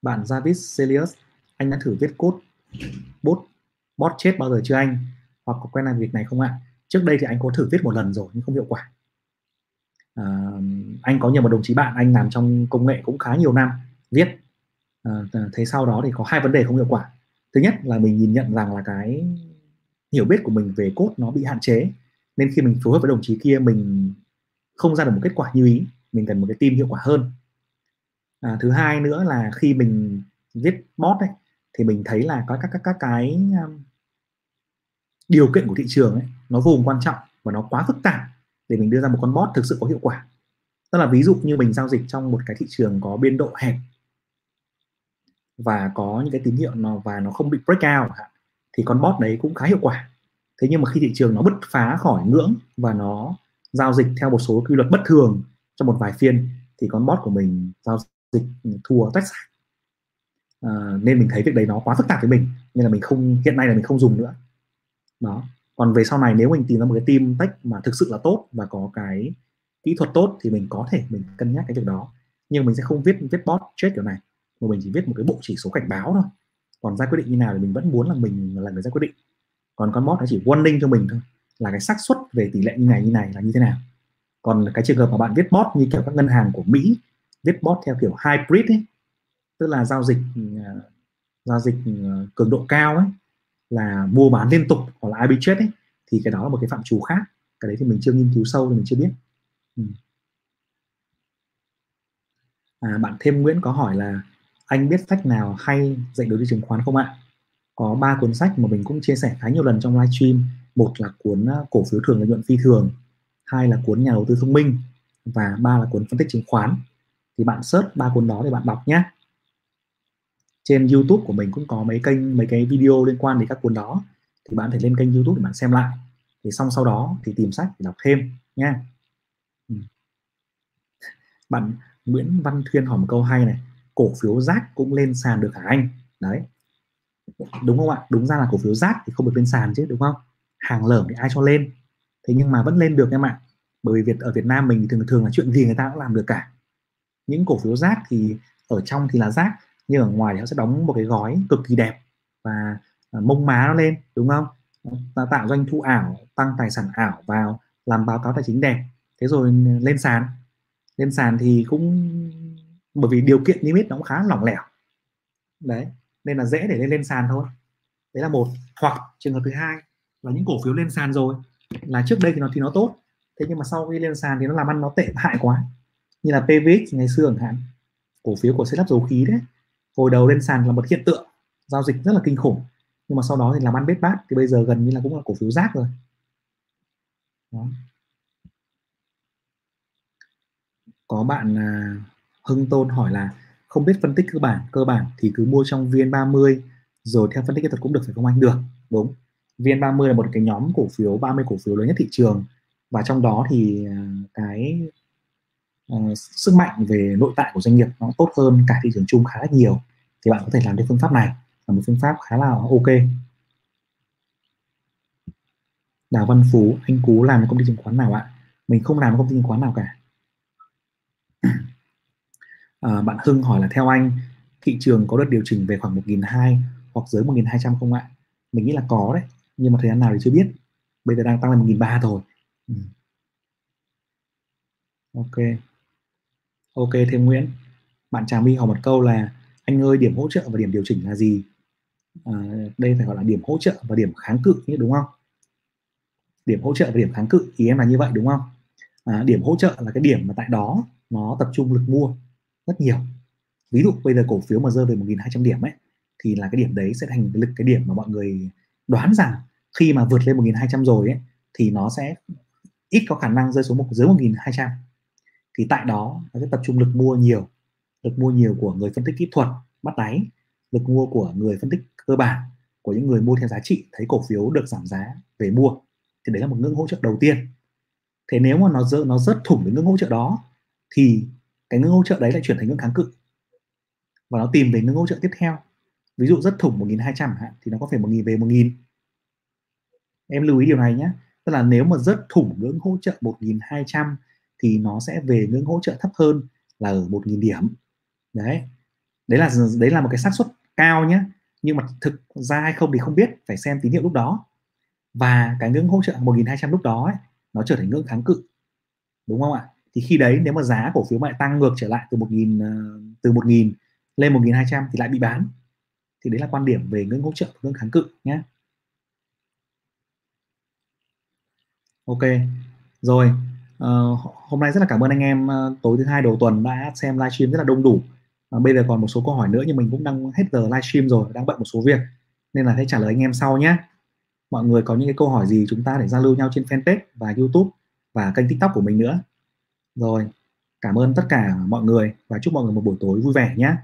Bạn Javis Celius anh đã thử viết code bot bot chết bao giờ chưa anh? Hoặc có quen làm việc này không ạ? Trước đây thì anh có thử viết một lần rồi nhưng không hiệu quả. À, anh có nhiều một đồng chí bạn anh làm trong công nghệ cũng khá nhiều năm viết à, thế sau đó thì có hai vấn đề không hiệu quả. Thứ nhất là mình nhìn nhận rằng là cái hiểu biết của mình về cốt nó bị hạn chế nên khi mình phối hợp với đồng chí kia mình không ra được một kết quả như ý mình cần một cái team hiệu quả hơn. À, thứ hai nữa là khi mình viết bot ấy thì mình thấy là có các các các cái um, điều kiện của thị trường ấy nó vô cùng quan trọng và nó quá phức tạp để mình đưa ra một con bot thực sự có hiệu quả. Tức là ví dụ như mình giao dịch trong một cái thị trường có biên độ hẹp và có những cái tín hiệu nó và nó không bị break out thì con bot đấy cũng khá hiệu quả. Thế nhưng mà khi thị trường nó bứt phá khỏi ngưỡng và nó giao dịch theo một số quy luật bất thường trong một vài phiên thì con bot của mình giao dịch thua tách sạch à, nên mình thấy việc đấy nó quá phức tạp với mình nên là mình không hiện nay là mình không dùng nữa. Đó. Còn về sau này nếu mình tìm ra một cái team tech mà thực sự là tốt và có cái kỹ thuật tốt thì mình có thể mình cân nhắc cái việc đó. Nhưng mình sẽ không viết viết bot chết kiểu này mà mình chỉ viết một cái bộ chỉ số cảnh báo thôi. Còn ra quyết định như nào thì mình vẫn muốn là mình là người ra quyết định. Còn con bot nó chỉ warning cho mình thôi là cái xác suất về tỷ lệ như này như này là như thế nào. Còn cái trường hợp mà bạn viết bot như kiểu các ngân hàng của Mỹ viết bot theo kiểu hybrid ấy tức là giao dịch ờ, giao dịch ờ, cường độ cao ấy là mua bán liên tục hoặc là arbitrage ấy thì cái đó là một cái phạm trù khác. Cái đấy thì mình chưa nghiên cứu sâu thì mình chưa biết. Ừ. à, bạn thêm Nguyễn có hỏi là anh biết sách nào hay dạy đầu tư chứng khoán không ạ? Có ba cuốn sách mà mình cũng chia sẻ khá nhiều lần trong livestream. Một là cuốn ờ, cổ phiếu thường lợi nhuận phi thường, hai là cuốn nhà đầu tư thông minh và ba là cuốn phân tích chứng khoán. Thì bạn search ba cuốn đó để bạn đọc nhé trên YouTube của mình cũng có mấy kênh, mấy cái video liên quan đến các cuốn đó. Thì bạn thể lên kênh YouTube để bạn xem lại. Thì xong sau đó thì tìm sách để đọc thêm nha ừ. bạn Nguyễn Văn Thuyên hỏi một câu hay này cổ phiếu rác cũng lên sàn được hả anh? Đấy. Đúng không ạ? Đúng ra là cổ phiếu rác thì không được lên sàn chứ, đúng không? Hàng lởm thì ai cho lên? Thế nhưng mà vẫn lên được em ạ. Bởi vì Việt, ở Việt Nam mình thì thường thường là chuyện gì người ta cũng làm được cả. Những cổ phiếu rác thì ở trong thì là rác nhưng ở ngoài thì họ sẽ đóng một cái gói cực kỳ đẹp và à, mông má nó lên, đúng không? Nó tạo doanh thu ảo, tăng tài sản ảo vào, làm báo cáo tài chính đẹp. Thế rồi lên sàn. Lên sàn thì cũng bởi vì điều kiện limit nó cũng khá lỏng lẻo. Đấy, nên là dễ để lên lên sàn thôi. Đấy là một. Hoặc trường hợp thứ hai là những cổ phiếu lên sàn rồi, là trước đây thì nó thì nó tốt, thế nhưng mà sau khi lên sàn thì nó làm ăn nó tệ hại quá. Như là PVX ngày xưa chẳng hạn, cổ phiếu của xây lắp dầu khí đấy, hồi đầu lên sàn là một hiện tượng, giao dịch rất là kinh khủng, nhưng mà sau đó thì làm ăn bết bát, thì bây giờ gần như là cũng là cổ phiếu rác rồi. Đó. có bạn à, Hưng Tôn hỏi là không biết phân tích cơ bản cơ bản thì cứ mua trong VN30 rồi theo phân tích kỹ thuật cũng được phải không anh? Được. Đúng. VN30 là một cái nhóm cổ phiếu 30 cổ phiếu lớn nhất thị trường. Và trong đó thì à, cái uh, sức mạnh về nội tại của doanh nghiệp nó tốt hơn cả thị trường chung khá là nhiều. Thì bạn có thể làm được phương pháp này là một phương pháp khá là ok. Đào Văn Phú anh Cú làm công ty chứng khoán nào ạ? Mình không làm công ty chứng khoán nào cả à, bạn Hưng hỏi là theo anh thị trường có đợt điều chỉnh về khoảng 1.200 hoặc dưới 1.200 không ạ? Mình nghĩ là có đấy nhưng mà thời gian nào thì chưa biết. Bây giờ đang tăng lên 1.300 rồi. Ừ. ok. Ok thêm Nguyễn. Bạn Trà My hỏi một câu là anh ơi điểm hỗ trợ và điểm điều chỉnh là gì? À, đây phải gọi là điểm hỗ trợ và điểm kháng cự như đúng không? Điểm hỗ trợ và điểm kháng cự ý em là như vậy đúng không? À, điểm hỗ trợ là cái điểm mà tại đó nó tập trung lực mua rất nhiều. Ví dụ bây giờ cổ phiếu mà rơi về 1.200 điểm ấy, thì là cái điểm đấy sẽ thành lực, cái điểm mà mọi người đoán rằng khi mà vượt lên 1.200 rồi ấy, thì nó sẽ ít có khả năng rơi xuống một, dưới 1.200 thì tại đó, nó sẽ tập trung lực mua nhiều, lực mua nhiều của người phân tích kỹ thuật bắt đáy, lực mua của người phân tích cơ bản, của những người mua theo giá trị, thấy cổ phiếu được giảm giá về mua. Thì đấy là một ngưỡng hỗ trợ đầu tiên. Thế nếu mà nó rớt nó rớt thủng cái ngưỡng hỗ trợ đó, thì cái ngưỡng hỗ trợ đấy lại chuyển thành ngưỡng kháng cự. Và nó tìm về ngưỡng hỗ trợ tiếp theo. Ví dụ rất thủng 1200 hạn thì nó có phải 1000 về 1000 em lưu ý điều này nhé. Tức là nếu mà rất thủng ngưỡng hỗ trợ 1200 thì nó sẽ về ngưỡng hỗ trợ thấp hơn là ở 1000 điểm. Đấy. Đấy là đấy là một cái xác suất cao nhé. Nhưng mà thực ra hay không thì không biết phải xem tín hiệu lúc đó. Và cái ngưỡng hỗ trợ 1200 lúc đó ấy, nó trở thành ngưỡng kháng cự. Đúng không ạ? Thì khi đấy nếu mà giá cổ phiếu lại tăng ngược trở lại từ 1000 ờ, từ 1000 lên 1200 thì lại bị bán. Thì đấy là quan điểm về ngưỡng hỗ trợ và ngưỡng kháng cự nhé. Ok rồi uh, hôm nay rất là cảm ơn anh em uh, tối thứ hai đầu tuần đã xem livestream rất là đông đủ. Uh, bây giờ còn một số câu hỏi nữa nhưng mình cũng đang hết giờ livestream rồi đang bận một số việc nên là sẽ trả lời anh em sau nhé. Mọi người có những cái câu hỏi gì chúng ta để giao lưu nhau trên fanpage và youtube và kênh tiktok của mình nữa rồi, cảm ơn tất cả mọi người và chúc mọi người một buổi tối vui vẻ nhé.